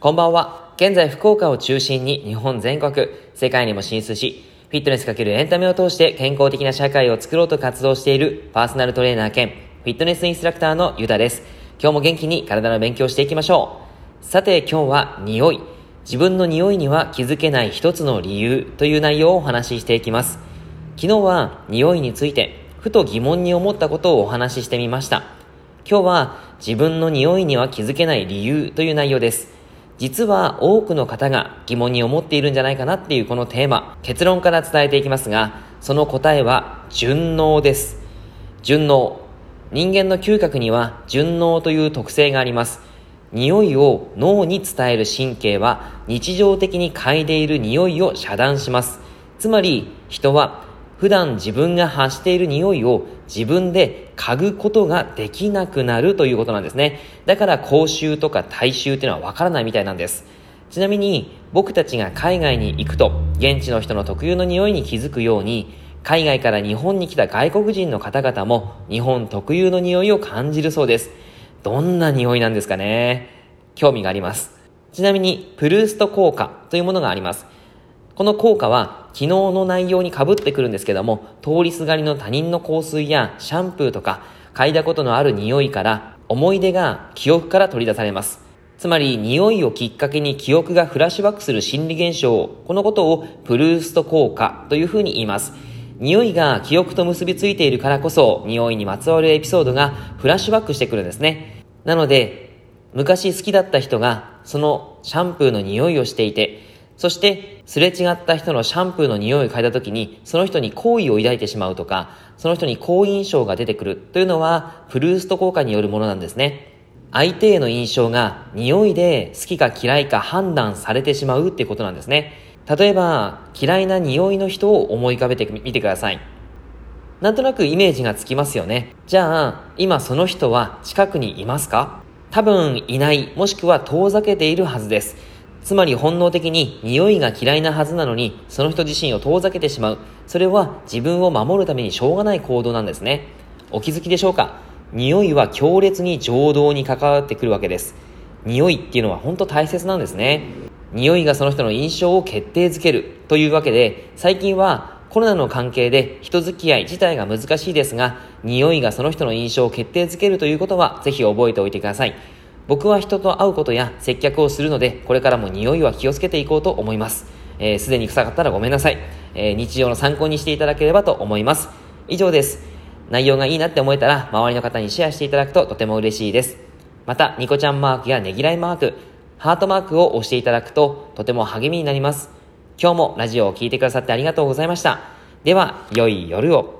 こんばんは。現在福岡を中心に日本全国、世界にも進出し、フィットネスかけるエンタメを通して健康的な社会を作ろうと活動しているパーソナルトレーナー兼フィットネスインストラクターのゆだです。今日も元気に体の勉強していきましょう。さて今日は匂い。自分の匂いには気づけない一つの理由という内容をお話ししていきます。昨日は匂いについてふと疑問に思ったことをお話ししてみました。今日は自分の匂いには気づけない理由という内容です。実は多くの方が疑問に思っているんじゃないかなっていうこのテーマ、結論から伝えていきますが、その答えは順応です。順応。人間の嗅覚には順応という特性があります。匂いを脳に伝える神経は日常的に嗅いでいる匂いを遮断します。つまり人は普段自分が発している匂いを自分で嗅ぐことができなくなるということなんですね。だから口臭とか体臭っていうのはわからないみたいなんです。ちなみに僕たちが海外に行くと現地の人の特有の匂いに気づくように海外から日本に来た外国人の方々も日本特有の匂いを感じるそうです。どんな匂いなんですかね興味があります。ちなみにプルースト効果というものがあります。この効果は昨日の内容にかぶってくるんですけども、通りすがりの他人の香水やシャンプーとか、嗅いだことのある匂いから、思い出が記憶から取り出されます。つまり、匂いをきっかけに記憶がフラッシュバックする心理現象、このことをプルースト効果というふうに言います。匂いが記憶と結びついているからこそ、匂いにまつわるエピソードがフラッシュバックしてくるんですね。なので、昔好きだった人が、そのシャンプーの匂いをしていて、そして、すれ違った人のシャンプーの匂いを嗅いだ時に、その人に好意を抱いてしまうとか、その人に好印象が出てくるというのは、プルースト効果によるものなんですね。相手への印象が匂いで好きか嫌いか判断されてしまうっていうことなんですね。例えば、嫌いな匂いの人を思い浮かべてみてください。なんとなくイメージがつきますよね。じゃあ、今その人は近くにいますか？多分いない、もしくは遠ざけているはずです。つまり本能的に匂いが嫌いなはずなのに、その人自身を遠ざけてしまう。それは自分を守るためにしょうがない行動なんですね。お気づきでしょうか？匂いは強烈に情動に関わってくるわけです。匂いっていうのは本当大切なんですね。匂いがその人の印象を決定づけるというわけで、最近はコロナの関係で人付き合い自体が難しいですが、匂いがその人の印象を決定づけるということはぜひ覚えておいてください。僕は人と会うことや接客をするので、これからも匂いは気をつけていこうと思います。す、えー、で、に臭かったらごめんなさい、えー、日常の参考にしていただければと思います。以上です。内容がいいなって思えたら、周りの方にシェアしていただくととても嬉しいです。また、ニコちゃんマークやねぎらいマーク、ハートマークを押していただくと、とても励みになります。今日もラジオを聴いてくださってありがとうございました。では、良い夜を。